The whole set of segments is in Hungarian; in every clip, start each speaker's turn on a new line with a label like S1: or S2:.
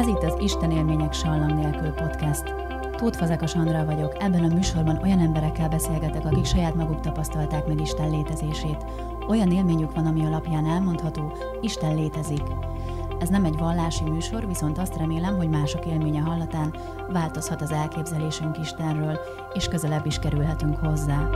S1: Ez itt az Isten élmények sallam nélkül podcast. Tóth Fazekas Andra vagyok, ebben a műsorban olyan emberekkel beszélgetek, akik saját maguk tapasztalták meg Isten létezését. Olyan élményük van, ami alapján elmondható, Isten létezik. Ez nem egy vallási műsor, viszont azt remélem, hogy mások élménye hallatán változhat az elképzelésünk Istenről, és közelebb is kerülhetünk hozzá.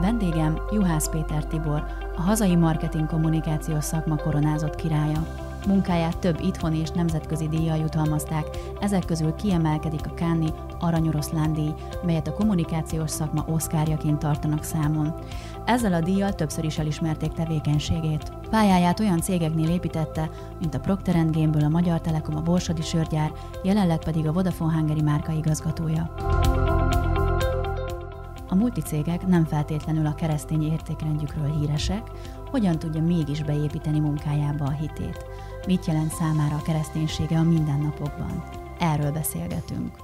S1: Vendégem Juhász Péter Tibor, a hazai marketing kommunikációs szakma koronázott királya. Munkáját több itthoni és nemzetközi díjjal jutalmazták, ezek közül kiemelkedik a Káni Aranyoroszlán díj, melyet a kommunikációs szakma oszkárjaként tartanak számon. Ezzel a díjjal többször is elismerték tevékenységét. Pályáját olyan cégeknél építette, mint a Procter Gamble, a Magyar Telekom, a Borsodi Sörgyár, jelenleg pedig a Vodafone Hungary márka igazgatója. A multicégek nem feltétlenül a keresztény értékrendjükről híresek, hogyan tudja mégis beépíteni munkájába a hitét. Mit jelent számára a kereszténysége a mindennapokban? Erről beszélgetünk.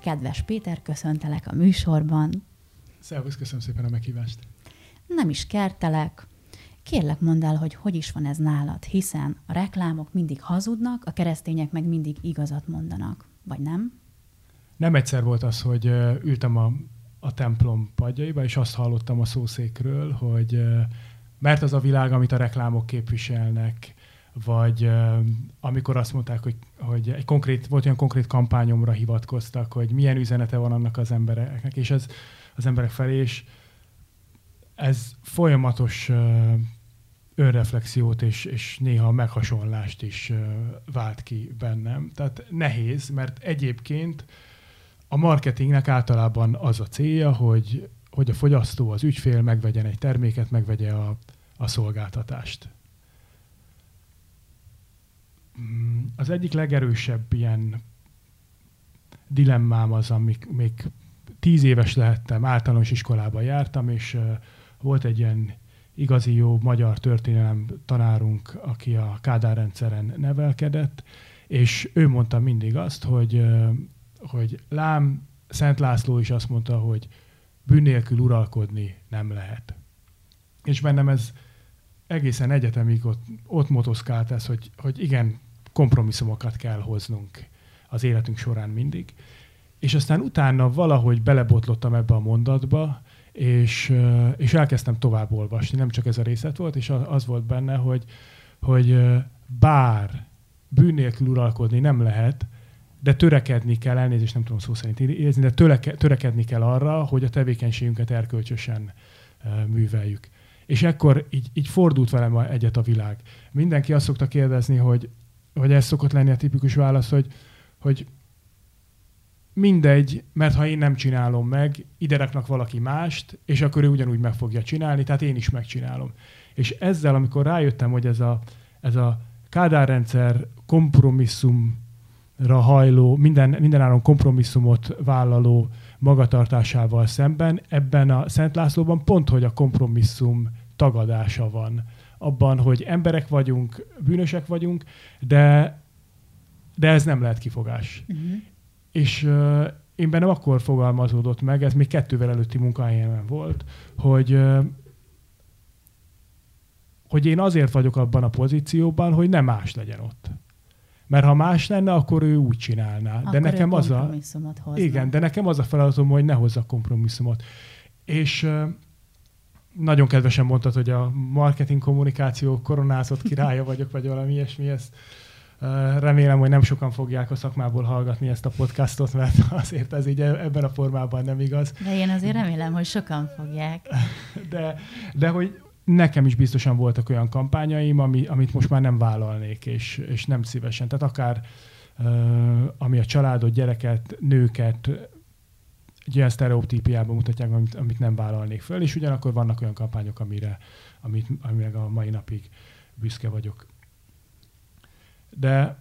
S1: Kedves Péter, köszöntelek a műsorban.
S2: Szervusz, köszönöm szépen a meghívást.
S1: Nem is kertelek. Kérlek mondd el, hogy hogy is van ez nálad, hiszen a reklámok mindig hazudnak, a keresztények meg mindig igazat mondanak. Vagy nem?
S2: Nem egyszer volt az, hogy ültem a, a templom padjaiba, és azt hallottam a szószékről, hogy mert az a világ, amit a reklámok képviselnek, vagy amikor azt mondták, hogy, hogy egy konkrét, volt olyan konkrét kampányomra hivatkoztak, hogy milyen üzenete van annak az embereknek, és ez az emberek felé, és ez folyamatos önreflexiót és, és néha meghasonlást is vált ki bennem. Tehát nehéz, mert egyébként a marketingnek általában az a célja, hogy, hogy a fogyasztó, az ügyfél megvegyen egy terméket, megvegye a, a szolgáltatást. Mm, az egyik legerősebb ilyen dilemmám az, amik még tíz éves lehettem, általános iskolában jártam, és volt egy ilyen igazi jó magyar történelem tanárunk, aki a Kádár rendszeren nevelkedett, és ő mondta mindig azt, hogy, hogy lám, Szent László is azt mondta, hogy bűn nélkül uralkodni nem lehet. És bennem ez egészen egyetemig ott, ott motoszkált ez, hogy, hogy igen, kompromisszumokat kell hoznunk az életünk során mindig. És aztán utána valahogy belebotlottam ebbe a mondatba, és, és elkezdtem tovább olvasni, nem csak ez a részlet volt, és az volt benne, hogy, hogy bár bűn nélkül uralkodni nem lehet, de törekedni kell, elnézést nem tudom szó szerint érezni, de töreke, törekedni kell arra, hogy a tevékenységünket erkölcsösen műveljük. És ekkor így, így fordult velem egyet a világ. Mindenki azt szokta kérdezni, hogy, hogy ez szokott lenni a tipikus válasz, hogy, hogy mindegy, mert ha én nem csinálom meg, ide raknak valaki mást, és akkor ő ugyanúgy meg fogja csinálni, tehát én is megcsinálom. És ezzel, amikor rájöttem, hogy ez a, ez a kádárrendszer kompromisszumra hajló, minden, mindenáron kompromisszumot vállaló magatartásával szemben, ebben a Szent Lászlóban pont, hogy a kompromisszum tagadása van. Abban, hogy emberek vagyunk, bűnösek vagyunk, de, de ez nem lehet kifogás. Uh-huh. És uh, én bennem akkor fogalmazódott meg, ez még kettővel előtti munkahelyemen volt, hogy uh, hogy én azért vagyok abban a pozícióban, hogy nem más legyen ott. Mert ha más lenne, akkor ő úgy csinálná.
S1: Akkor
S2: de nekem az
S1: a hozna.
S2: Igen, de nekem az a feladatom, hogy ne hozza kompromisszumot. És nagyon kedvesen mondtad, hogy a marketing kommunikáció koronázott királya vagyok, vagy valami ilyesmi. Ezt Remélem, hogy nem sokan fogják a szakmából hallgatni ezt a podcastot, mert azért ez így e- ebben a formában nem igaz.
S1: De én azért remélem, hogy sokan fogják.
S2: De, de hogy nekem is biztosan voltak olyan kampányaim, ami, amit most már nem vállalnék, és, és nem szívesen. Tehát akár ami a családot, gyereket, nőket egy olyan sztereotípiában mutatják, amit, amit nem vállalnék föl, és ugyanakkor vannak olyan kampányok, amire, amit, amire a mai napig büszke vagyok de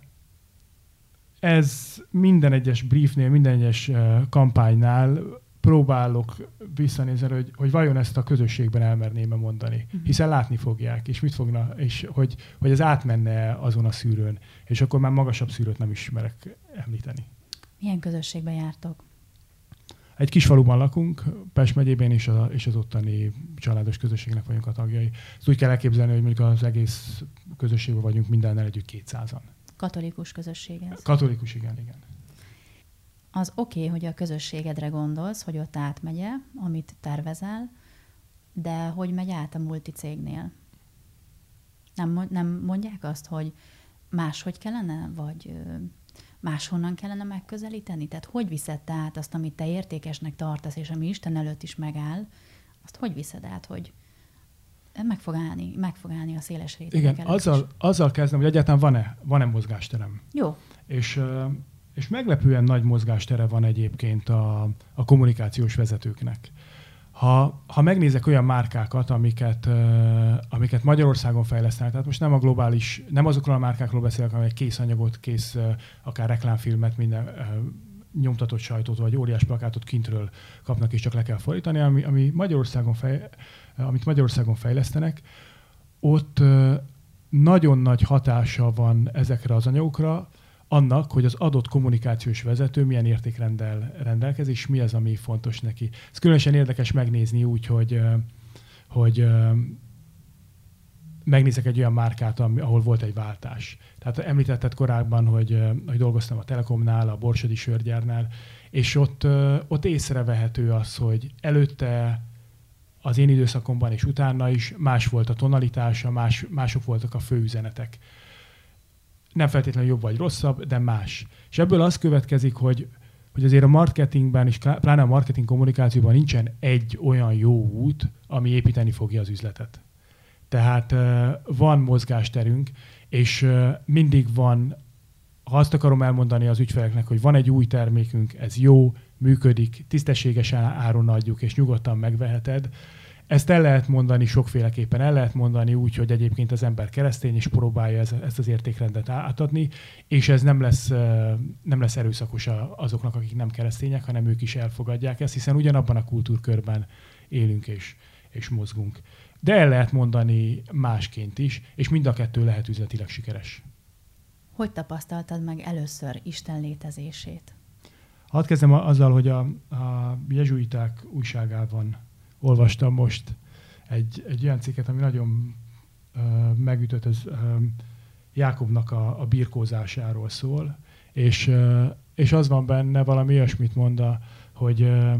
S2: ez minden egyes briefnél, minden egyes kampánynál próbálok visszanézni, hogy, hogy vajon ezt a közösségben elmerném -e mondani. Uh-huh. Hiszen látni fogják, és mit fogna, és hogy, hogy ez átmenne azon a szűrőn, és akkor már magasabb szűrőt nem ismerek említeni.
S1: Milyen közösségben jártok?
S2: Egy kis faluban lakunk, Pest megyében, és, a, és az ottani családos közösségnek vagyunk a tagjai. Ezt úgy kell elképzelni, hogy mondjuk az egész közösségben vagyunk mindennel együtt 200-an.
S1: Katolikus közösség ez.
S2: Katolikus, igen, igen.
S1: Az oké, okay, hogy a közösségedre gondolsz, hogy ott átmegye, amit tervezel, de hogy megy át a multicégnél? Nem, nem mondják azt, hogy máshogy kellene, vagy máshonnan kellene megközelíteni? Tehát hogy viszed te át azt, amit te értékesnek tartasz, és ami Isten előtt is megáll, azt hogy viszed át, hogy meg fog állni, meg fog állni a széles rétegek
S2: Igen, azzal, azzal kezdem, hogy egyáltalán van-e, van-e mozgásterem.
S1: Jó.
S2: És, és meglepően nagy mozgástere van egyébként a, a kommunikációs vezetőknek. Ha, ha megnézek olyan márkákat, amiket, uh, amiket Magyarországon fejlesztenek, tehát most nem a globális, nem azokról a márkákról beszélek, amelyek kész anyagot, kész uh, akár reklámfilmet, minden uh, nyomtatott sajtót vagy óriás plakátot kintről kapnak, és csak le kell fordítani, ami, ami Magyarországon fej, amit Magyarországon fejlesztenek, ott uh, nagyon nagy hatása van ezekre az anyagokra, annak, hogy az adott kommunikációs vezető milyen értékrendel rendelkezik, és mi az, ami fontos neki. Ez különösen érdekes megnézni úgy, hogy, hogy megnézek egy olyan márkát, ahol volt egy váltás. Tehát említetted korábban, hogy, hogy dolgoztam a Telekomnál, a Borsodi Sörgyárnál, és ott, ott észrevehető az, hogy előtte az én időszakomban és utána is más volt a tonalitása, más, mások voltak a főüzenetek nem feltétlenül jobb vagy rosszabb, de más. És ebből az következik, hogy, hogy azért a marketingben és pláne a marketing kommunikációban nincsen egy olyan jó út, ami építeni fogja az üzletet. Tehát van mozgásterünk, és mindig van, ha azt akarom elmondani az ügyfeleknek, hogy van egy új termékünk, ez jó, működik, tisztességesen áron adjuk, és nyugodtan megveheted, ezt el lehet mondani sokféleképpen. El lehet mondani úgy, hogy egyébként az ember keresztény, és próbálja ezt az értékrendet átadni, és ez nem lesz, nem lesz erőszakos azoknak, akik nem keresztények, hanem ők is elfogadják ezt, hiszen ugyanabban a kultúrkörben élünk és, és mozgunk. De el lehet mondani másként is, és mind a kettő lehet üzletileg sikeres.
S1: Hogy tapasztaltad meg először Isten létezését?
S2: Hadd kezdem azzal, hogy a, a jezsuiták újságában olvastam most egy, egy olyan cikket, ami nagyon uh, megütött, ez uh, Jákobnak a, a birkózásáról szól, és, uh, és az van benne, valami olyasmit mond, hogy uh,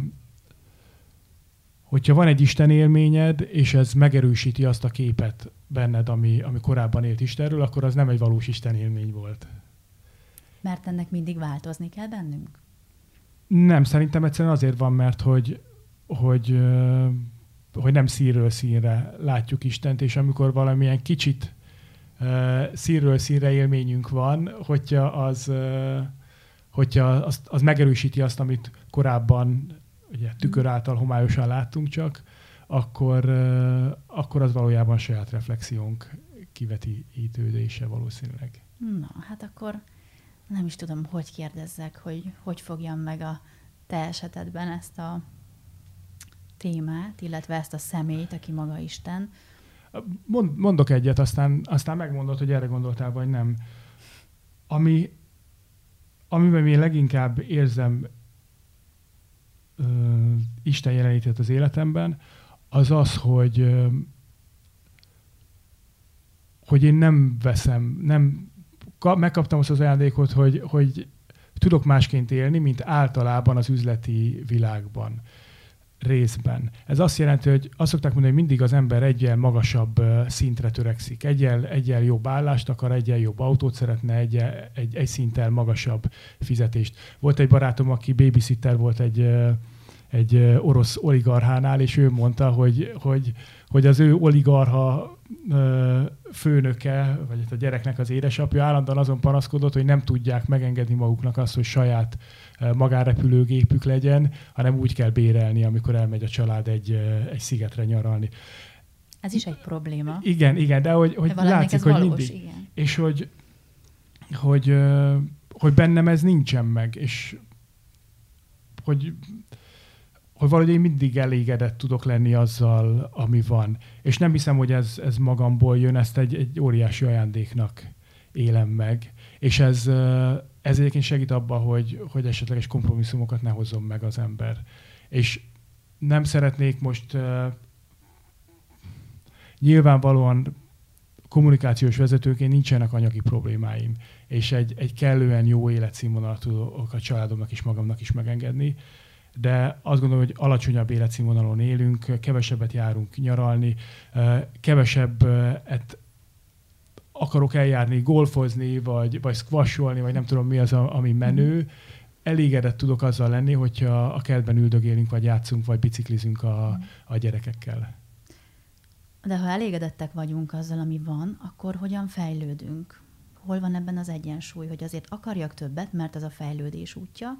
S2: hogyha van egy Isten élményed, és ez megerősíti azt a képet benned, ami, ami korábban élt Istenről, akkor az nem egy valós Isten élmény volt.
S1: Mert ennek mindig változni kell bennünk?
S2: Nem, szerintem egyszerűen azért van, mert hogy, hogy, hogy nem színről színre látjuk Istent, és amikor valamilyen kicsit színről színre élményünk van, hogyha az, hogyha az, az megerősíti azt, amit korábban ugye, tükör által homályosan láttunk csak, akkor, akkor az valójában saját reflexiónk kivetítődése valószínűleg.
S1: Na, hát akkor nem is tudom, hogy kérdezzek, hogy hogy fogjam meg a te esetedben ezt a témát, illetve ezt a személyt, aki maga Isten.
S2: Mond, mondok egyet, aztán, aztán megmondod, hogy erre gondoltál, vagy nem. Ami, amiben én leginkább érzem ö, Isten jelenlétét az életemben, az az, hogy ö, hogy én nem veszem, nem megkaptam azt az ajándékot, hogy, hogy tudok másként élni, mint általában az üzleti világban részben. Ez azt jelenti, hogy azt szokták mondani, hogy mindig az ember egyel magasabb szintre törekszik. Egyel, egyel jobb állást akar, egyel jobb autót szeretne, egyel, egy, egy szinttel magasabb fizetést. Volt egy barátom, aki babysitter volt egy, egy orosz oligarchánál, és ő mondta, hogy, hogy, hogy az ő oligarha főnöke, vagy a gyereknek az édesapja állandóan azon panaszkodott, hogy nem tudják megengedni maguknak azt, hogy saját magárepülőgépük legyen, hanem úgy kell bérelni, amikor elmegy a család egy, egy szigetre nyaralni.
S1: Ez is egy probléma.
S2: Igen, igen, de hogy, hogy de látszik, hogy valós, mindig. Igen. És hogy, hogy, hogy bennem ez nincsen meg, és hogy, hogy valahogy én mindig elégedett tudok lenni azzal, ami van. És nem hiszem, hogy ez, ez magamból jön, ezt egy, egy óriási ajándéknak élem meg. És ez, ez egyébként segít abban, hogy, hogy esetleges kompromisszumokat ne hozzon meg az ember. És nem szeretnék most uh, nyilvánvalóan kommunikációs vezetőként nincsenek anyagi problémáim, és egy, egy kellően jó életszínvonalat tudok a családomnak és magamnak is megengedni, de azt gondolom, hogy alacsonyabb életszínvonalon élünk, kevesebbet járunk nyaralni, kevesebbet akarok eljárni, golfozni, vagy, vagy squasholni, vagy nem tudom mi az, ami menő, elégedett tudok azzal lenni, hogyha a kertben üldögélünk, vagy játszunk, vagy biciklizünk a, a gyerekekkel.
S1: De ha elégedettek vagyunk azzal, ami van, akkor hogyan fejlődünk? Hol van ebben az egyensúly, hogy azért akarjak többet, mert az a fejlődés útja,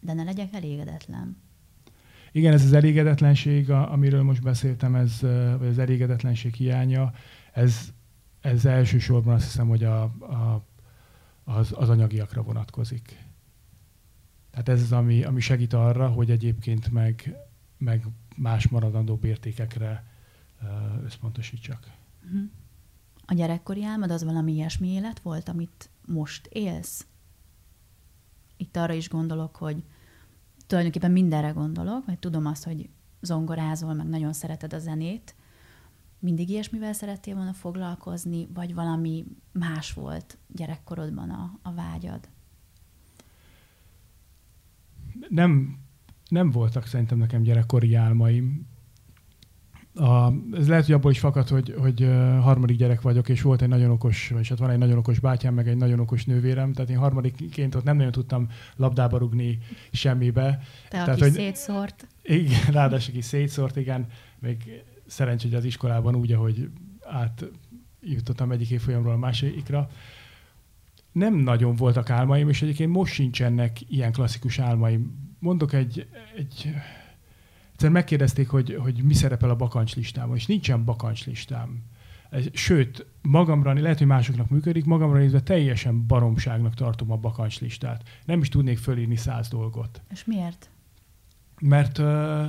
S1: de ne legyek elégedetlen?
S2: Igen, ez az elégedetlenség, amiről most beszéltem, ez, vagy az elégedetlenség hiánya, ez, ez elsősorban azt hiszem, hogy a, a, az, az anyagiakra vonatkozik. Tehát ez az, ami, ami segít arra, hogy egyébként meg, meg más maradandó értékekre összpontosítsak.
S1: Mhm. A gyerekkori álmod az valami ilyesmi élet volt, amit most élsz? Itt arra is gondolok, hogy tulajdonképpen mindenre gondolok, vagy tudom azt, hogy zongorázol, meg nagyon szereted a zenét. Mindig ilyesmivel szerettél volna foglalkozni, vagy valami más volt gyerekkorodban a, a vágyad?
S2: Nem, nem voltak szerintem nekem gyerekkori álmaim a, ez lehet, hogy abból is fakad, hogy, hogy harmadik gyerek vagyok, és volt egy nagyon okos, vagy hát van egy nagyon okos bátyám, meg egy nagyon okos nővérem, tehát én harmadikként ott nem nagyon tudtam labdába rugni semmibe.
S1: Te, tehát, aki hogy, szétszórt.
S2: Igen, ráadásul aki szétszórt, igen. Még szerencsé, hogy az iskolában úgy, ahogy átjutottam egyik évfolyamról a másikra. Nem nagyon voltak álmaim, és egyébként most sincsenek ilyen klasszikus álmaim. Mondok egy, egy Egyszer megkérdezték, hogy, hogy mi szerepel a bakancslistámon, és nincsen bakancslistám. Sőt, magamra, lehet, hogy másoknak működik, magamra nézve teljesen baromságnak tartom a bakancslistát. Nem is tudnék fölírni száz dolgot.
S1: És miért?
S2: Mert uh,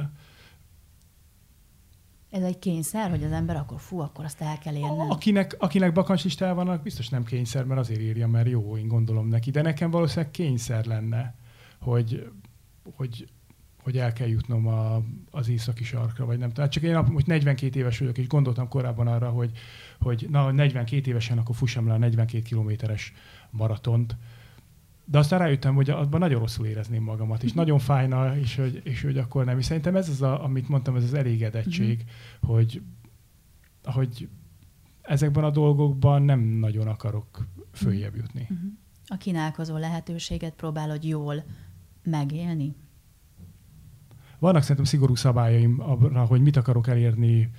S1: ez egy kényszer, hogy az ember akkor fú, akkor azt el kell érnem.
S2: Akinek, akinek bakancslistával vannak, biztos nem kényszer, mert azért írja, mert jó, én gondolom neki. De nekem valószínűleg kényszer lenne, hogy, hogy hogy el kell jutnom a, az északi sarkra, vagy nem. Tehát csak én most 42 éves vagyok, és gondoltam korábban arra, hogy, hogy na, 42 évesen akkor fussam le a 42 kilométeres maratont. De aztán rájöttem, hogy abban nagyon rosszul érezném magamat, és nagyon fájna, és hogy, és hogy akkor nem. És szerintem ez az, a, amit mondtam, ez az elégedettség, uh-huh. hogy, hogy ezekben a dolgokban nem nagyon akarok följebb jutni. Uh-huh.
S1: A kínálkozó lehetőséget próbálod jól megélni?
S2: vannak szerintem szigorú szabályaim arra, hogy mit akarok elérni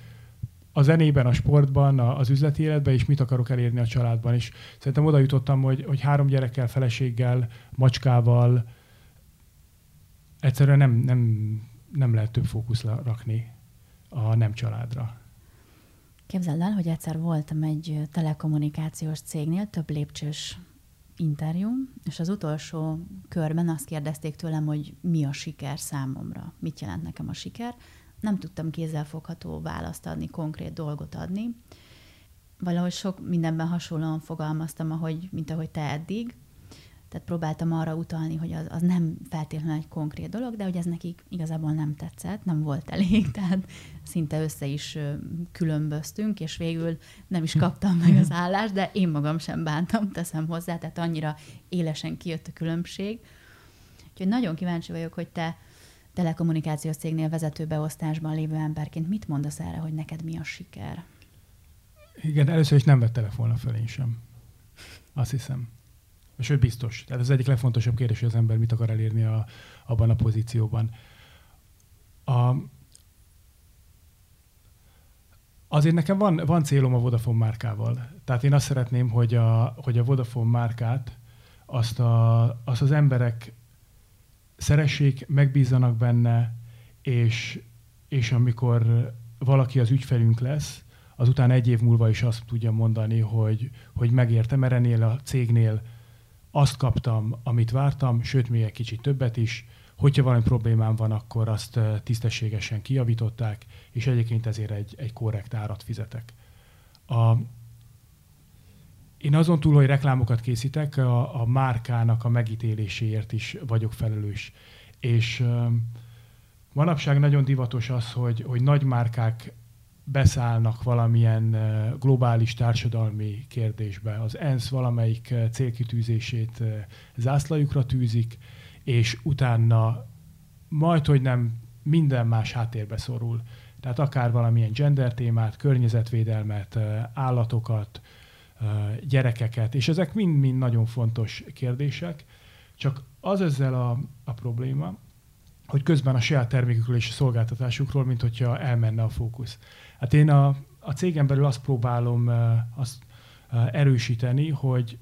S2: a zenében, a sportban, az üzleti életben, és mit akarok elérni a családban. És szerintem oda jutottam, hogy, hogy három gyerekkel, feleséggel, macskával egyszerűen nem, nem, nem lehet több fókuszra rakni a nem családra.
S1: Képzeld el, hogy egyszer voltam egy telekommunikációs cégnél, több lépcsős interjú, és az utolsó körben azt kérdezték tőlem, hogy mi a siker számomra, mit jelent nekem a siker. Nem tudtam kézzelfogható választ adni, konkrét dolgot adni. Valahogy sok mindenben hasonlóan fogalmaztam, ahogy, mint ahogy te eddig, tehát próbáltam arra utalni, hogy az, az nem feltétlenül egy konkrét dolog, de hogy ez nekik igazából nem tetszett, nem volt elég, tehát szinte össze is különböztünk, és végül nem is kaptam meg az állást, de én magam sem bántam, teszem hozzá, tehát annyira élesen kijött a különbség. Úgyhogy nagyon kíváncsi vagyok, hogy te telekommunikációs cégnél vezetőbeosztásban lévő emberként mit mondasz erre, hogy neked mi a siker?
S2: Igen, először is nem vett telefonra fel én sem. Azt hiszem. Sőt, biztos. Tehát ez az egyik legfontosabb kérdés, hogy az ember mit akar elérni a, abban a pozícióban. A, azért nekem van, van célom a Vodafone márkával. Tehát én azt szeretném, hogy a, hogy a Vodafone márkát azt, a, azt az emberek szeressék, megbízzanak benne, és, és amikor valaki az ügyfelünk lesz, azután egy év múlva is azt tudja mondani, hogy, hogy megérte, mert ennél a cégnél azt kaptam, amit vártam, sőt, még egy kicsit többet is. Hogyha valami problémám van, akkor azt tisztességesen kijavították, és egyébként ezért egy, egy korrekt árat fizetek. A, én azon túl, hogy reklámokat készítek, a, a márkának a megítéléséért is vagyok felelős. És uh, manapság nagyon divatos az, hogy, hogy nagy márkák beszállnak valamilyen globális társadalmi kérdésbe. Az ENSZ valamelyik célkitűzését zászlajukra tűzik, és utána majd, hogy nem minden más háttérbe szorul. Tehát akár valamilyen gender témát, környezetvédelmet, állatokat, gyerekeket, és ezek mind-mind nagyon fontos kérdések, csak az ezzel a, a probléma, hogy közben a saját termékükről és a szolgáltatásukról, mint hogyha elmenne a fókusz. Hát én a, a cégen belül azt próbálom azt erősíteni, hogy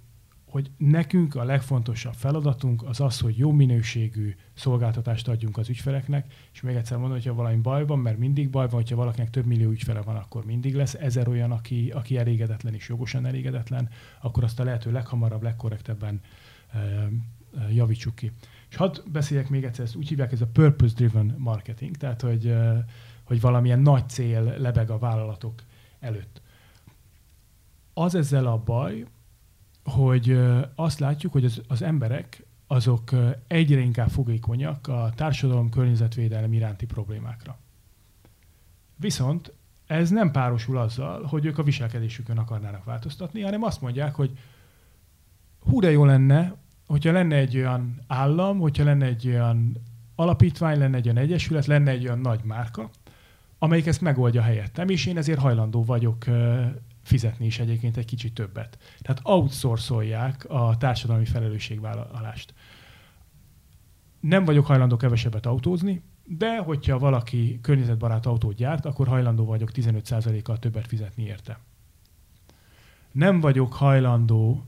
S2: hogy nekünk a legfontosabb feladatunk az az, hogy jó minőségű szolgáltatást adjunk az ügyfeleknek, és még egyszer mondom, hogyha valami baj van, mert mindig baj van, hogyha valakinek több millió ügyfele van, akkor mindig lesz ezer olyan, aki, aki elégedetlen és jogosan elégedetlen, akkor azt a lehető leghamarabb, legkorrektebben uh, uh, javítsuk ki. És hadd beszéljek még egyszer, ezt úgy hívják, ez a purpose-driven marketing, tehát hogy, uh, hogy valamilyen nagy cél lebeg a vállalatok előtt. Az ezzel a baj, hogy azt látjuk, hogy az, az emberek azok egyre inkább fogékonyak a társadalom környezetvédelem iránti problémákra. Viszont ez nem párosul azzal, hogy ők a viselkedésükön akarnának változtatni, hanem azt mondják, hogy hú de jó lenne, hogyha lenne egy olyan állam, hogyha lenne egy olyan alapítvány, lenne egy olyan egyesület, lenne egy olyan nagy márka, amelyik ezt megoldja helyettem, és én ezért hajlandó vagyok fizetni is egyébként egy kicsit többet. Tehát outsourcolják a társadalmi felelősségvállalást. Nem vagyok hajlandó kevesebbet autózni, de hogyha valaki környezetbarát autót gyárt, akkor hajlandó vagyok 15%-kal többet fizetni érte. Nem vagyok hajlandó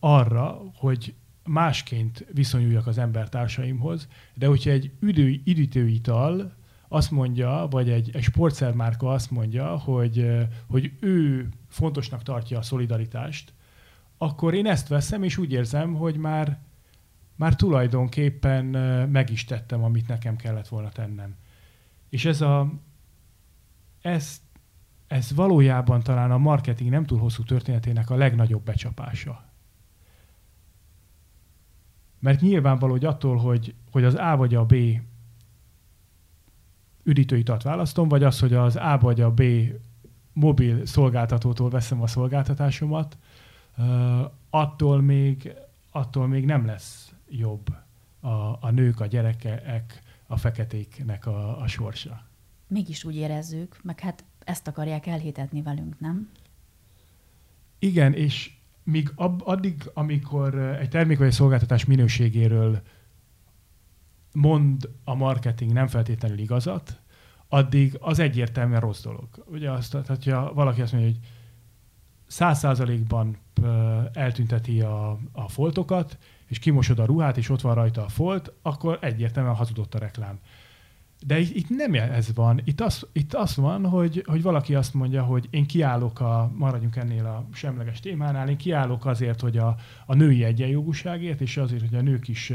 S2: arra, hogy másként viszonyuljak az embertársaimhoz, de hogyha egy üdő, üdítőital azt mondja, vagy egy, egy sportszermárka azt mondja, hogy, hogy ő fontosnak tartja a szolidaritást, akkor én ezt veszem, és úgy érzem, hogy már, már tulajdonképpen meg is tettem, amit nekem kellett volna tennem. És ez a, ez, ez valójában talán a marketing nem túl hosszú történetének a legnagyobb becsapása. Mert nyilvánvaló, hogy attól, hogy, hogy az A vagy a B üdítőitat választom, vagy az, hogy az A vagy a B mobil szolgáltatótól veszem a szolgáltatásomat, attól még, attól még nem lesz jobb a, a nők, a gyerekek, a feketéknek a, a sorsa.
S1: Mégis úgy érezzük, meg hát ezt akarják elhitetni velünk, nem?
S2: Igen, és míg ab, addig, amikor egy termék vagy egy szolgáltatás minőségéről mond a marketing nem feltétlenül igazat, addig az egyértelműen rossz dolog. Ugye azt, tehát, hogyha valaki azt mondja, hogy száz százalékban eltünteti a, a foltokat, és kimosod a ruhát, és ott van rajta a folt, akkor egyértelműen hazudott a reklám. De itt, itt nem ez van. Itt az, itt az van, hogy, hogy valaki azt mondja, hogy én kiállok a, maradjunk ennél a semleges témánál, én kiállok azért, hogy a, a női egyenjogúságért, és azért, hogy a nők is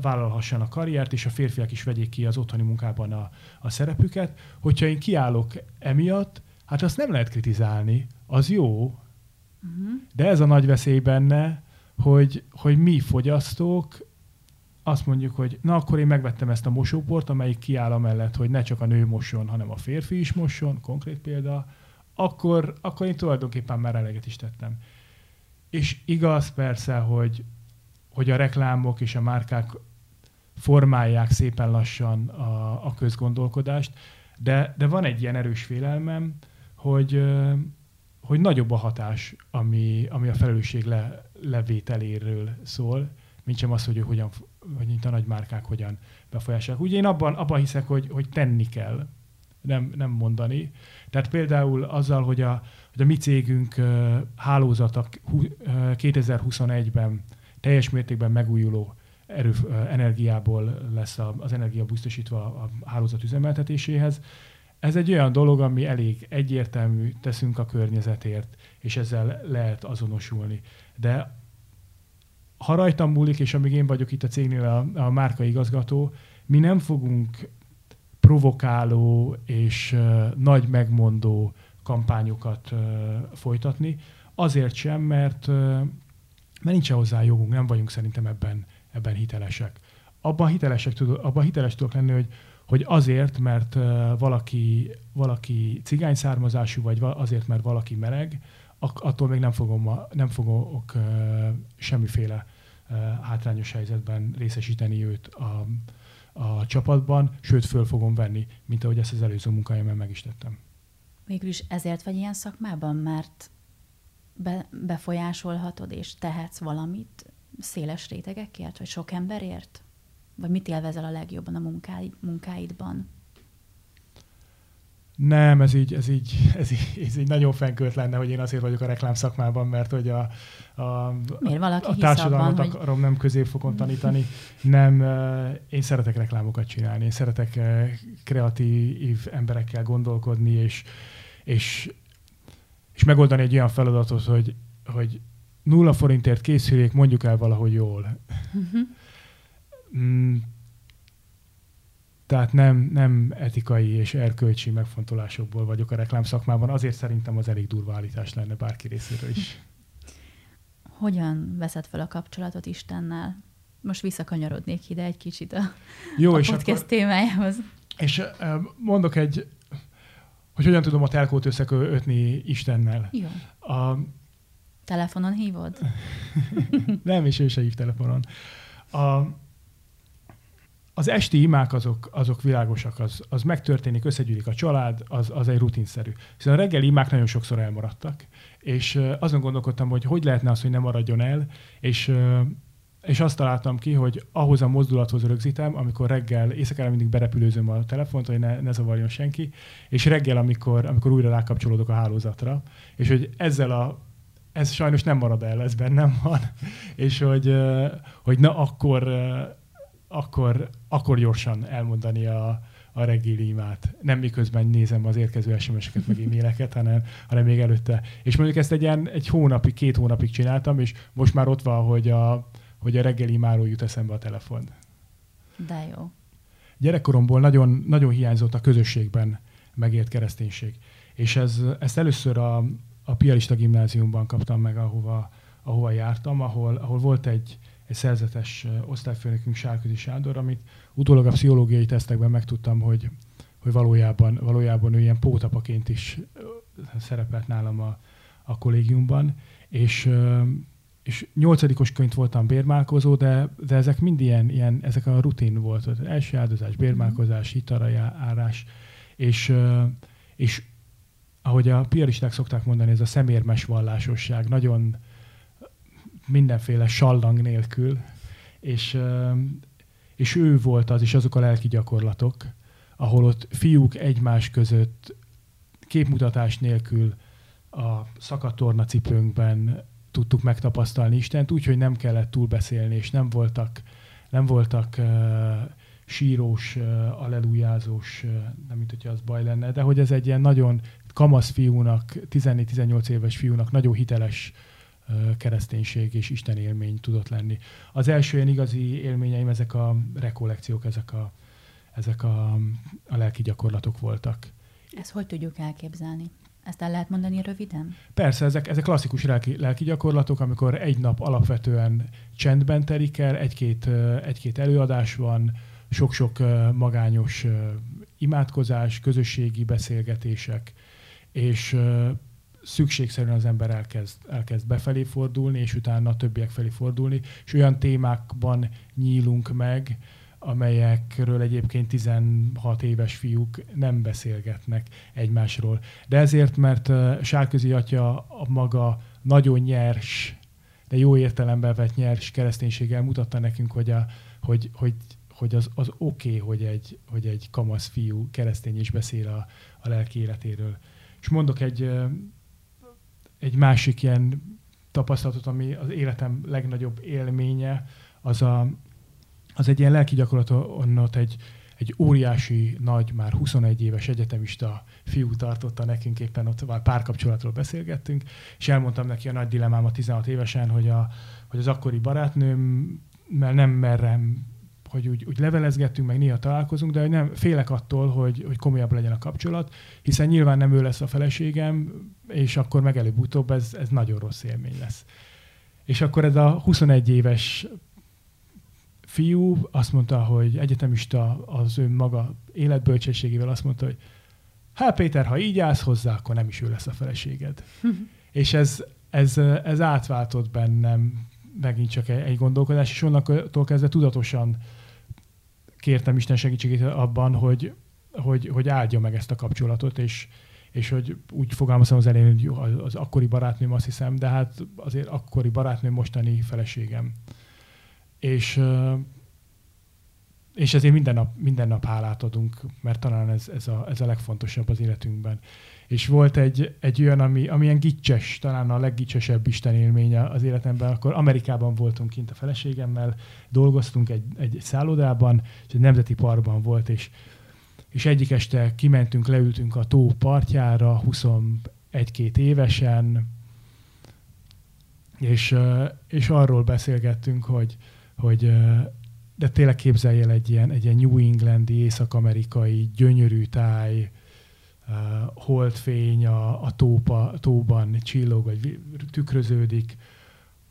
S2: vállalhassanak karriert, és a férfiak is vegyék ki az otthoni munkában a, a szerepüket. Hogyha én kiállok emiatt, hát azt nem lehet kritizálni, az jó, uh-huh. de ez a nagy veszély benne, hogy, hogy mi fogyasztók azt mondjuk, hogy na akkor én megvettem ezt a mosóport, amelyik kiáll amellett, hogy ne csak a nő mosson, hanem a férfi is mosson, konkrét példa, akkor, akkor én tulajdonképpen már eleget is tettem. És igaz persze, hogy, hogy a reklámok és a márkák formálják szépen lassan a, a közgondolkodást, de, de van egy ilyen erős félelmem, hogy, hogy nagyobb a hatás, ami, ami a felelősség le, levételéről szól, mint sem az, hogy hogyan, vagy mint a nagy márkák hogyan befolyásolják. Ugye én abban, abban hiszek, hogy, hogy tenni kell, nem, nem mondani. Tehát például azzal, hogy a, hogy a mi cégünk hálózata 2021-ben teljes mértékben megújuló erő, energiából lesz az energia biztosítva a hálózat üzemeltetéséhez. Ez egy olyan dolog, ami elég egyértelmű, teszünk a környezetért, és ezzel lehet azonosulni. De ha rajtam múlik, és amíg én vagyok itt a cégnél a, a márka igazgató, mi nem fogunk provokáló és uh, nagy megmondó kampányokat uh, folytatni. Azért sem, mert uh, mert nincsen hozzá jogunk, nem vagyunk szerintem ebben, ebben hitelesek. Abban, hitelesek tud, abban hiteles tudok lenni, hogy, hogy azért, mert valaki, valaki cigány származású, vagy azért, mert valaki meleg, attól még nem, fogom, nem fogok semmiféle hátrányos helyzetben részesíteni őt a, a csapatban, sőt, föl fogom venni, mint ahogy ezt az előző munkájában meg is tettem.
S1: Végül is ezért vagy ilyen szakmában, mert be, befolyásolhatod és tehetsz valamit széles rétegekért, vagy sok emberért? Vagy mit élvezel a legjobban a munkáid, munkáidban?
S2: Nem, ez így, ez így, ez így, ez így nagyon fenkölt lenne, hogy én azért vagyok a reklám szakmában, mert hogy a, a,
S1: Miért valaki
S2: a társadalmat
S1: abban,
S2: akarom hogy... nem középfokon tanítani. Nem, én szeretek reklámokat csinálni, én szeretek kreatív emberekkel gondolkodni, és, és, és megoldani egy olyan feladatot, hogy, hogy nulla forintért készülék, mondjuk el valahogy jól. Uh-huh. Mm, tehát nem, nem etikai és erkölcsi megfontolásokból vagyok a reklámszakmában, azért szerintem az elég durva állítás lenne bárki részéről is.
S1: Hogyan veszed fel a kapcsolatot Istennel? Most visszakanyarodnék ide egy kicsit a,
S2: Jó,
S1: a
S2: és
S1: podcast akkor, témájához.
S2: És mondok egy, hogy hogyan tudom a telkót összekötni Istennel.
S1: Jó. A, Telefonon hívod?
S2: nem, és ő se hív telefonon. A, az esti imák azok, azok világosak, az, az megtörténik, összegyűlik a család, az, az egy rutinszerű. Hiszen a reggeli imák nagyon sokszor elmaradtak, és azon gondolkodtam, hogy hogy lehetne az, hogy ne maradjon el, és és azt találtam ki, hogy ahhoz a mozdulathoz rögzítem, amikor reggel, éjszakára mindig berepülőzöm a telefont, hogy ne, ne zavarjon senki, és reggel, amikor, amikor újra rákapcsolódok a hálózatra, és hogy ezzel a ez sajnos nem marad el, ez bennem van, és hogy, hogy na akkor, akkor, akkor gyorsan elmondani a, a reggeli imát. Nem miközben nézem az érkező SMS-eket, meg e-maileket, hanem, hanem még előtte. És mondjuk ezt egy, ilyen, egy hónapig, két hónapig csináltam, és most már ott van, hogy a, hogy a reggeli imáról jut eszembe a telefon.
S1: De jó.
S2: Gyerekkoromból nagyon, nagyon hiányzott a közösségben megért kereszténység. És ez, ezt először a, a Piarista gimnáziumban kaptam meg, ahova, ahova jártam, ahol, ahol volt egy, egy szerzetes osztályfőnökünk Sárközi Sándor, amit utólag a pszichológiai tesztekben megtudtam, hogy, hogy valójában, valójában ő ilyen pótapaként is szerepelt nálam a, a kollégiumban, és, és nyolcadikosként voltam bérmálkozó, de, de ezek mind ilyen, ilyen, ezek a rutin volt. Az első áldozás, bérmálkozás, hitarajárás, és, és ahogy a piaristák szokták mondani, ez a szemérmes vallásosság, nagyon mindenféle sallang nélkül, és, és ő volt az, és azok a lelki gyakorlatok, ahol ott fiúk egymás között képmutatás nélkül a szakatorna cipőnkben tudtuk megtapasztalni Istent, úgyhogy nem kellett túlbeszélni, és nem voltak, nem voltak uh, sírós, uh, alelujázós, uh, nem mint hogyha az baj lenne, de hogy ez egy ilyen nagyon kamasz fiúnak, 14-18 éves fiúnak nagyon hiteles kereszténység és Isten élmény tudott lenni. Az első ilyen igazi élményeim ezek a rekollekciók, ezek a, ezek a, a lelki gyakorlatok voltak.
S1: Ezt hogy tudjuk elképzelni? Ezt el lehet mondani röviden?
S2: Persze, ezek, ezek klasszikus lelki, lelki gyakorlatok, amikor egy nap alapvetően csendben telik el, egy-két, egy-két előadás van, sok-sok magányos imádkozás, közösségi beszélgetések, és szükségszerűen az ember elkezd, elkezd befelé fordulni, és utána a többiek felé fordulni, és olyan témákban nyílunk meg, amelyekről egyébként 16 éves fiúk nem beszélgetnek egymásról. De ezért, mert Sárközi atya a maga nagyon nyers, de jó értelemben vett nyers kereszténységgel mutatta nekünk, hogy, a, hogy, hogy, hogy az, az oké, okay, hogy egy, hogy egy kamasz fiú keresztény is beszél a, a lelki életéről. És mondok egy, egy másik ilyen tapasztalatot, ami az életem legnagyobb élménye, az, a, az egy ilyen lelki gyakorlaton ott egy, egy óriási, nagy, már 21 éves egyetemista fiú tartotta nekünk, éppen ott már párkapcsolatról beszélgettünk, és elmondtam neki a nagy dilemmámat 16 évesen, hogy, a, hogy az akkori barátnőmmel nem merem hogy úgy, úgy levelezgettünk, meg néha találkozunk, de nem félek attól, hogy, hogy komolyabb legyen a kapcsolat, hiszen nyilván nem ő lesz a feleségem, és akkor meg előbb-utóbb ez, ez nagyon rossz élmény lesz. És akkor ez a 21 éves fiú azt mondta, hogy egyetemista az ön maga életbölcsességével azt mondta, hogy hát Péter, ha így állsz hozzá, akkor nem is ő lesz a feleséged. és ez, ez, ez átváltott bennem megint csak egy gondolkodás, és onnantól kezdve tudatosan kértem Isten segítségét abban, hogy, hogy, hogy áldja meg ezt a kapcsolatot, és, és hogy úgy fogalmazom az elején, hogy az akkori barátnőm azt hiszem, de hát azért akkori barátnőm mostani feleségem. És, és ezért minden nap, minden nap hálát adunk, mert talán ez, ez, a, ez a legfontosabb az életünkben. És volt egy, egy olyan, ami, ami ilyen gicses, talán a leggicsesebb Isten élménye az életemben, akkor Amerikában voltunk kint a feleségemmel, dolgoztunk egy, egy szállodában, és egy nemzeti parkban volt, és, és egyik este kimentünk, leültünk a tó partjára, 21-2 évesen, és, és arról beszélgettünk, hogy, hogy de tényleg képzelj el egy ilyen, egy ilyen New Englandi, észak-amerikai gyönyörű táj, uh, holdfény a, a tópa, tóban csillog, vagy tükröződik,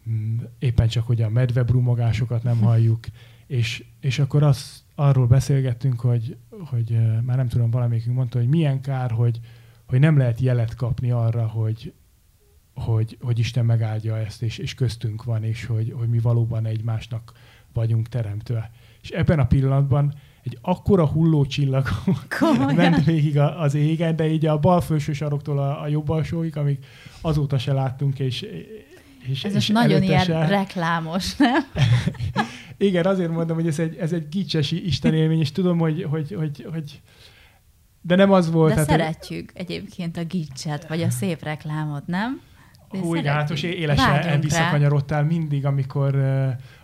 S2: um, éppen csak, hogy a medvebrumogásokat nem halljuk, és, és akkor az, arról beszélgettünk, hogy, hogy már nem tudom, valamelyikünk mondta, hogy milyen kár, hogy, hogy nem lehet jelet kapni arra, hogy, hogy, hogy Isten megáldja ezt, és, és köztünk van, és hogy, hogy mi valóban egymásnak vagyunk teremtve. És ebben a pillanatban egy akkora hulló csillag ment végig az égen, de így a bal felső saroktól a, a jobb alsóig, amíg azóta se láttunk, és,
S1: és, Ez és nagyon ilyen se... reklámos, nem?
S2: Igen, azért mondom, hogy ez egy, ez egy gicsesi istenélmény, és tudom, hogy, hogy, hogy, hogy de nem az volt.
S1: De hát, szeretjük hogy... egyébként a gicset, vagy a szép reklámot, nem?
S2: Hú, igen, hát most élesen visszakanyarodtál mindig, amikor,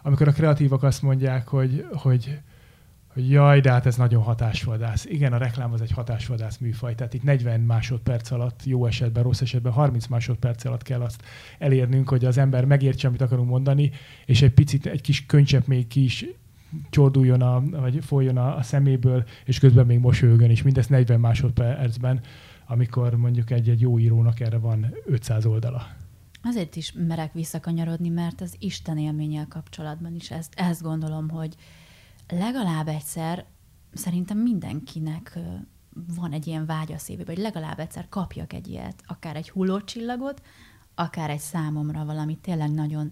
S2: amikor a kreatívak azt mondják, hogy, hogy, hogy jaj, de hát ez nagyon hatásvadász. Igen, a reklám az egy hatásvadász műfaj, tehát itt 40 másodperc alatt, jó esetben, rossz esetben 30 másodperc alatt kell azt elérnünk, hogy az ember megértse, amit akarunk mondani, és egy picit, egy kis könycsepp még ki is csorduljon, a, vagy folyjon a, a szeméből, és közben még mosolyogjon, és mindezt 40 másodpercben amikor mondjuk egy-egy jó írónak erre van 500 oldala.
S1: Azért is merek visszakanyarodni, mert az Isten élménnyel kapcsolatban is ezt, ezt gondolom, hogy legalább egyszer szerintem mindenkinek van egy ilyen vágya szívében, hogy legalább egyszer kapjak egy ilyet, akár egy hullócsillagot, akár egy számomra valami tényleg nagyon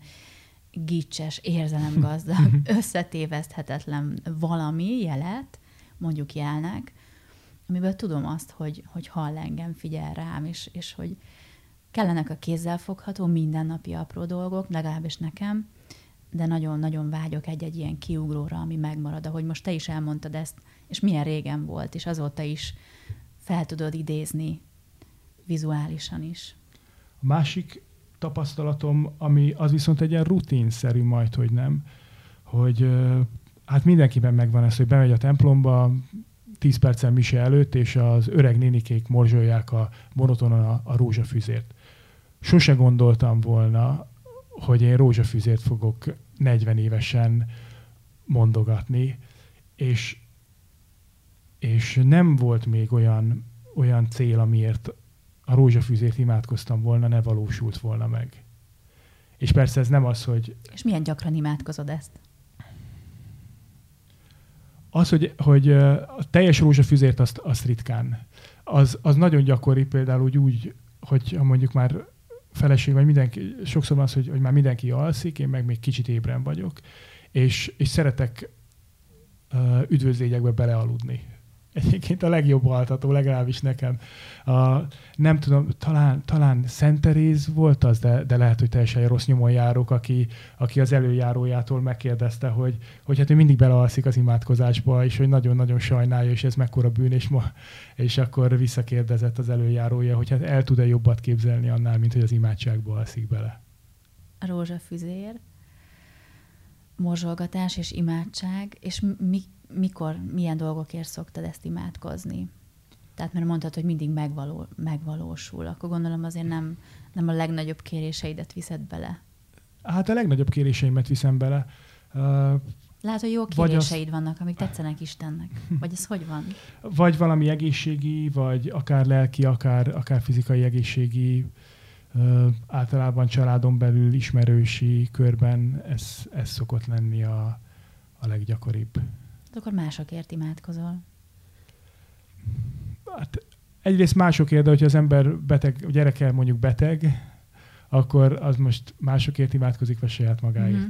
S1: gicses, érzelemgazdag, összetéveszthetetlen valami jelet, mondjuk jelnek, amiből tudom azt, hogy, hogy hall engem, figyel rám, és, és hogy kellenek a kézzelfogható, mindennapi apró dolgok, legalábbis nekem, de nagyon-nagyon vágyok egy-egy ilyen kiugróra, ami megmarad, ahogy most te is elmondtad ezt, és milyen régen volt, és azóta is fel tudod idézni vizuálisan is.
S2: A másik tapasztalatom, ami az viszont egy ilyen rutinszerű majd, hogy nem, hogy hát mindenkiben megvan ez, hogy bemegy a templomba, 10 percen mise előtt, és az öreg nénikék morzsolják a monotonon a, a rózsafüzért. Sose gondoltam volna, hogy én rózsafüzért fogok 40 évesen mondogatni, és, és nem volt még olyan, olyan cél, amiért a rózsafüzért imádkoztam volna, ne valósult volna meg. És persze ez nem az, hogy...
S1: És milyen gyakran imádkozod ezt?
S2: Az, hogy, hogy a teljes rózsafüzért azt, azt ritkán. Az, az nagyon gyakori például úgy, hogy mondjuk már feleség, vagy mindenki, sokszor van az, hogy, hogy már mindenki alszik, én meg még kicsit ébren vagyok, és, és szeretek uh, belealudni egyébként a legjobb altató, legalábbis nekem. A, nem tudom, talán, talán Szent Teréz volt az, de, de lehet, hogy teljesen rossz nyomon járok, aki, aki az előjárójától megkérdezte, hogy, hogy hát ő mindig belealszik az imádkozásba, és hogy nagyon-nagyon sajnálja, és ez mekkora bűn, és, ma, és akkor visszakérdezett az előjárója, hogy hát el tud-e jobbat képzelni annál, mint hogy az imádságba alszik bele.
S1: A rózsafüzér, morzsolgatás és imádság, és mi, mikor, milyen dolgokért szoktad ezt imádkozni? Tehát mert mondtad, hogy mindig megvaló, megvalósul, akkor gondolom azért nem, nem a legnagyobb kéréseidet viszed bele.
S2: Hát a legnagyobb kéréseimet viszem bele. Uh,
S1: Lehet, hogy jó kéréseid az... vannak, amik tetszenek Istennek. Vagy ez hogy van?
S2: Vagy valami egészségi, vagy akár lelki, akár, akár fizikai egészségi, uh, általában családon belül ismerősi körben ez, ez szokott lenni a, a leggyakoribb.
S1: Hát akkor másokért imádkozol.
S2: Hát egyrészt másokért, de hogyha az ember beteg, gyereke mondjuk beteg, akkor az most másokért imádkozik, vagy saját magáért. Mm-hmm.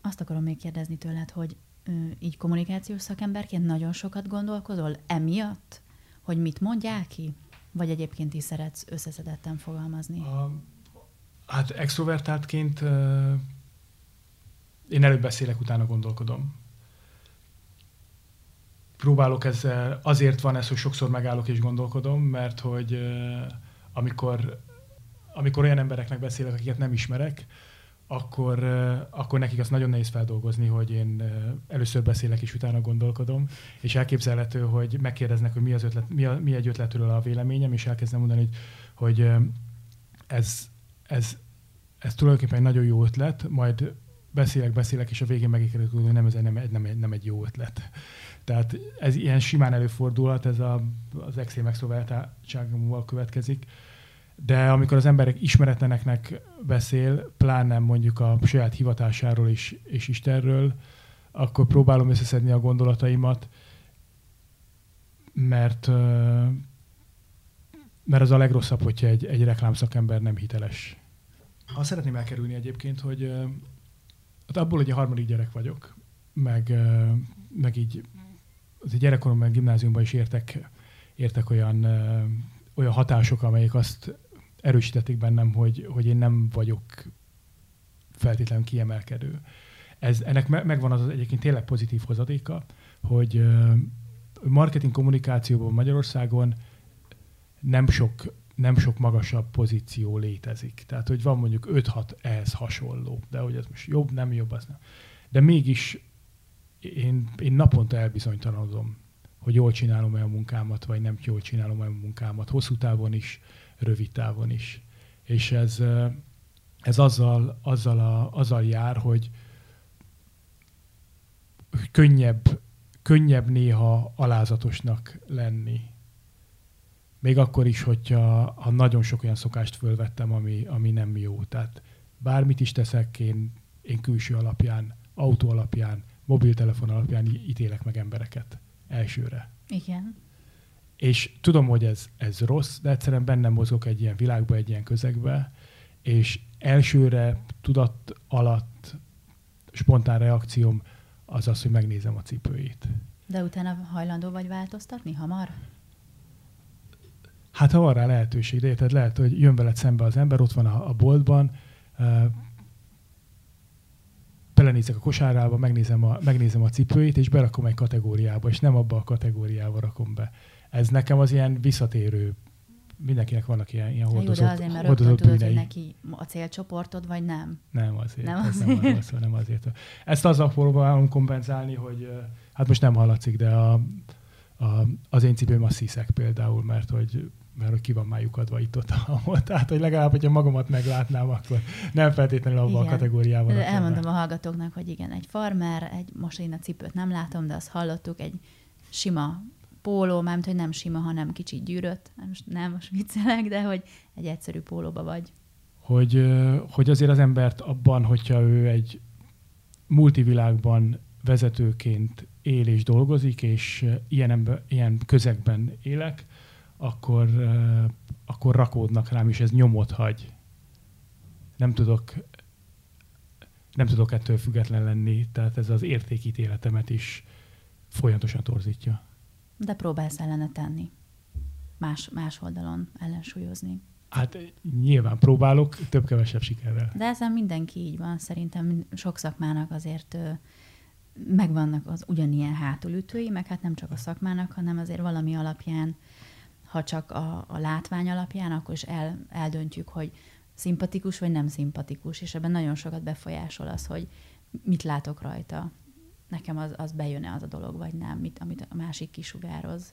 S1: Azt akarom még kérdezni tőled, hogy ö, így kommunikációs szakemberként nagyon sokat gondolkozol emiatt, hogy mit mondják ki? Vagy egyébként is szeretsz összeszedetten fogalmazni? A,
S2: hát extrovertáltként uh, én előbb beszélek, utána gondolkodom. Próbálok ezzel, azért van ez, hogy sokszor megállok és gondolkodom, mert hogy amikor, amikor olyan embereknek beszélek, akiket nem ismerek, akkor, akkor nekik azt nagyon nehéz feldolgozni, hogy én először beszélek és utána gondolkodom, és elképzelhető, hogy megkérdeznek, hogy mi, az ötlet, mi, a, mi egy ötletről a véleményem, és elkezdem mondani, hogy, hogy ez, ez, ez tulajdonképpen egy nagyon jó ötlet, majd beszélek, beszélek, és a végén megígérjük, hogy nem, ez nem, nem, nem, egy jó ötlet. Tehát ez ilyen simán előfordulhat, ez a, az extrém extrovertáltságommal következik de amikor az emberek ismeretleneknek beszél, pláne mondjuk a saját hivatásáról is, és Istenről, akkor próbálom összeszedni a gondolataimat, mert, mert az a legrosszabb, hogyha egy, egy reklámszakember nem hiteles. Ha szeretném elkerülni egyébként, hogy hát abból, hogy a harmadik gyerek vagyok, meg, meg így az egy gyerekkoromban gimnáziumban is értek, értek olyan, olyan hatások, amelyek azt erősítették bennem, hogy, hogy én nem vagyok feltétlenül kiemelkedő. Ez, ennek me, megvan az, az egyébként tényleg pozitív hozadéka, hogy marketing kommunikációban Magyarországon nem sok, nem sok magasabb pozíció létezik. Tehát, hogy van mondjuk 5-6 ehhez hasonló, de hogy ez most jobb, nem jobb, az nem. De mégis én, én naponta elbizonytalanodom, hogy jól csinálom olyan munkámat, vagy nem jól csinálom olyan munkámat. Hosszú távon is, rövid távon is. És ez, ez azzal, azzal, a, azzal jár, hogy könnyebb, könnyebb néha alázatosnak lenni. Még akkor is, hogyha ha nagyon sok olyan szokást fölvettem, ami, ami nem jó. Tehát bármit is teszek, én, én külső alapján, autó alapján, mobiltelefon alapján ítélek meg embereket elsőre.
S1: Igen.
S2: És tudom, hogy ez, ez rossz, de egyszerűen bennem mozgok egy ilyen világba, egy ilyen közegbe, és elsőre tudat alatt spontán reakcióm az az, hogy megnézem a cipőjét.
S1: De utána hajlandó vagy változtatni hamar?
S2: Hát ha van rá lehetőség, de érted, lehet, hogy jön veled szembe az ember, ott van a, a boltban, belenézek a kosárába, megnézem a, megnézem a cipőjét, és berakom egy kategóriába, és nem abba a kategóriába rakom be ez nekem az ilyen visszatérő mindenkinek vannak ilyen, ilyen hordozott,
S1: Jó, de azért, mert rögtön tudod, hogy neki a célcsoportod, vagy nem?
S2: Nem azért. Nem azért. Nem, azért, nem azért. Ezt azzal próbálom kompenzálni, hogy hát most nem hallatszik, de a, a, az én cipőm a sziszek például, mert hogy mert hogy ki van már lyukadva itt ott, ahol. Tehát, hogy legalább, hogyha magamat meglátnám, akkor nem feltétlenül abban a kategóriában.
S1: Elmondom a hallgatóknak, hogy igen, egy farmer, egy, most én a cipőt nem látom, de azt hallottuk, egy sima póló, mármint, hogy nem sima, hanem kicsit gyűrött. Most nem, most viccelek, de hogy egy egyszerű pólóba vagy.
S2: Hogy, hogy azért az embert abban, hogyha ő egy multivilágban vezetőként él és dolgozik, és ilyen, ember, ilyen közegben élek, akkor, akkor rakódnak rám, és ez nyomot hagy. Nem tudok, nem tudok ettől független lenni, tehát ez az értékítéletemet is folyamatosan torzítja.
S1: De próbálsz ellene tenni. Más, más oldalon ellensúlyozni.
S2: Hát nyilván próbálok, több-kevesebb sikerrel.
S1: De ezen mindenki így van. Szerintem sok szakmának azért megvannak az ugyanilyen hátulütői, meg hát nem csak a szakmának, hanem azért valami alapján, ha csak a, a látvány alapján, akkor is el, eldöntjük, hogy szimpatikus vagy nem szimpatikus, és ebben nagyon sokat befolyásol az, hogy mit látok rajta, nekem az, az bejön-e az a dolog, vagy nem, mit, amit a másik kisugároz.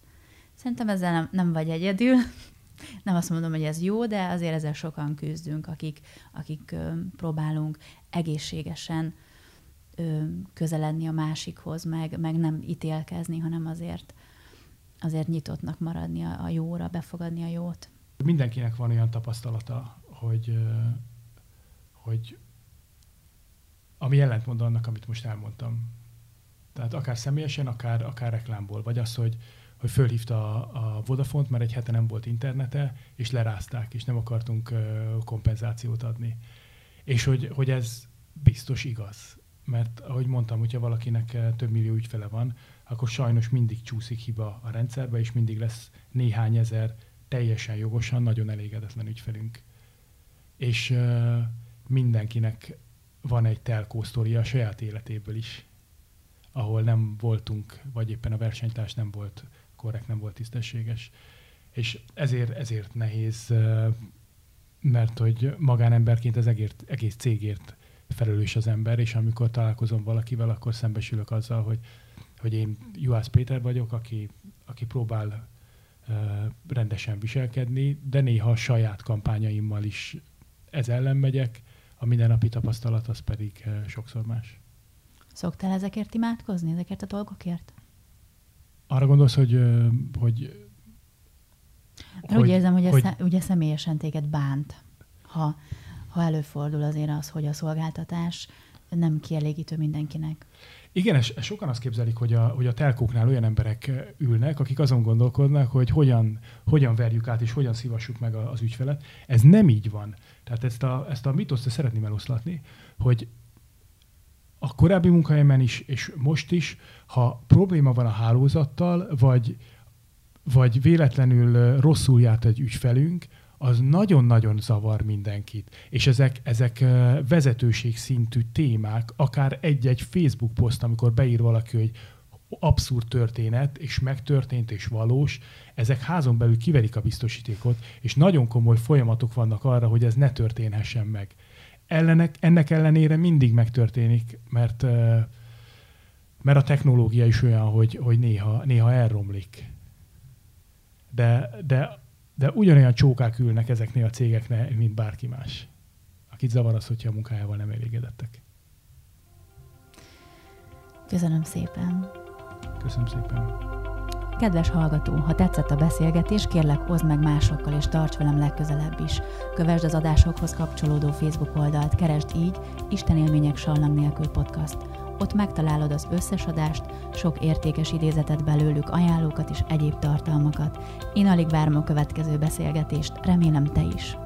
S1: Szerintem ezzel nem, nem vagy egyedül. Nem azt mondom, hogy ez jó, de azért ezzel sokan küzdünk, akik, akik próbálunk egészségesen közeledni a másikhoz, meg, meg nem ítélkezni, hanem azért, azért nyitottnak maradni a, a jóra, befogadni a jót.
S2: Mindenkinek van olyan tapasztalata, hogy, hogy ami ellentmond annak, amit most elmondtam. Tehát akár személyesen, akár, akár reklámból. Vagy az, hogy, hogy fölhívta a, a Vodafont, mert egy hete nem volt internete, és lerázták, és nem akartunk kompenzációt adni. És hogy, hogy ez biztos igaz. Mert ahogy mondtam, hogyha valakinek több millió ügyfele van, akkor sajnos mindig csúszik hiba a rendszerbe, és mindig lesz néhány ezer teljesen jogosan, nagyon elégedetlen ügyfelünk. És uh, mindenkinek van egy telkó a saját életéből is, ahol nem voltunk, vagy éppen a versenytárs nem volt korrekt, nem volt tisztességes. És ezért, ezért nehéz, mert hogy magánemberként az egész cégért felelős az ember, és amikor találkozom valakivel, akkor szembesülök azzal, hogy, hogy én Juhász Péter vagyok, aki, aki próbál uh, rendesen viselkedni, de néha a saját kampányaimmal is ez ellen megyek, a mindennapi tapasztalat az pedig uh, sokszor más.
S1: Szoktál ezekért imádkozni, ezekért a dolgokért?
S2: Arra gondolsz, hogy, hogy,
S1: hogy úgy érzem, hogy, hogy... Ez ugye személyesen téged bánt, ha, ha előfordul azért az, hogy a szolgáltatás nem kielégítő mindenkinek.
S2: Igen, és sokan azt képzelik, hogy a, hogy a telkóknál olyan emberek ülnek, akik azon gondolkodnak, hogy hogyan, hogyan verjük át és hogyan szívassuk meg az ügyfelet. Ez nem így van. Tehát ezt a, ezt a mitoszt szeretném eloszlatni, hogy a korábbi munkahelyemen is, és most is, ha probléma van a hálózattal, vagy, vagy véletlenül rosszul járt egy ügyfelünk, az nagyon-nagyon zavar mindenkit. És ezek, ezek vezetőség szintű témák, akár egy-egy Facebook poszt, amikor beír valaki, hogy abszurd történet, és megtörtént, és valós, ezek házon belül kiverik a biztosítékot, és nagyon komoly folyamatok vannak arra, hogy ez ne történhessen meg ellenek, ennek ellenére mindig megtörténik, mert, mert a technológia is olyan, hogy, hogy néha, néha elromlik. De, de, de ugyanolyan csókák ülnek ezeknél a cégeknél, mint bárki más. Akit zavar az, hogyha a munkájával nem elégedettek.
S1: Köszönöm szépen.
S2: Köszönöm szépen.
S1: Kedves hallgató, ha tetszett a beszélgetés, kérlek oszd meg másokkal, és tarts velem legközelebb is. Kövesd az adásokhoz kapcsolódó Facebook oldalt, keresd így Isten élmények sallang nélkül podcast. Ott megtalálod az összes adást, sok értékes idézetet belőlük, ajánlókat és egyéb tartalmakat. Én alig várom a következő beszélgetést, remélem te is.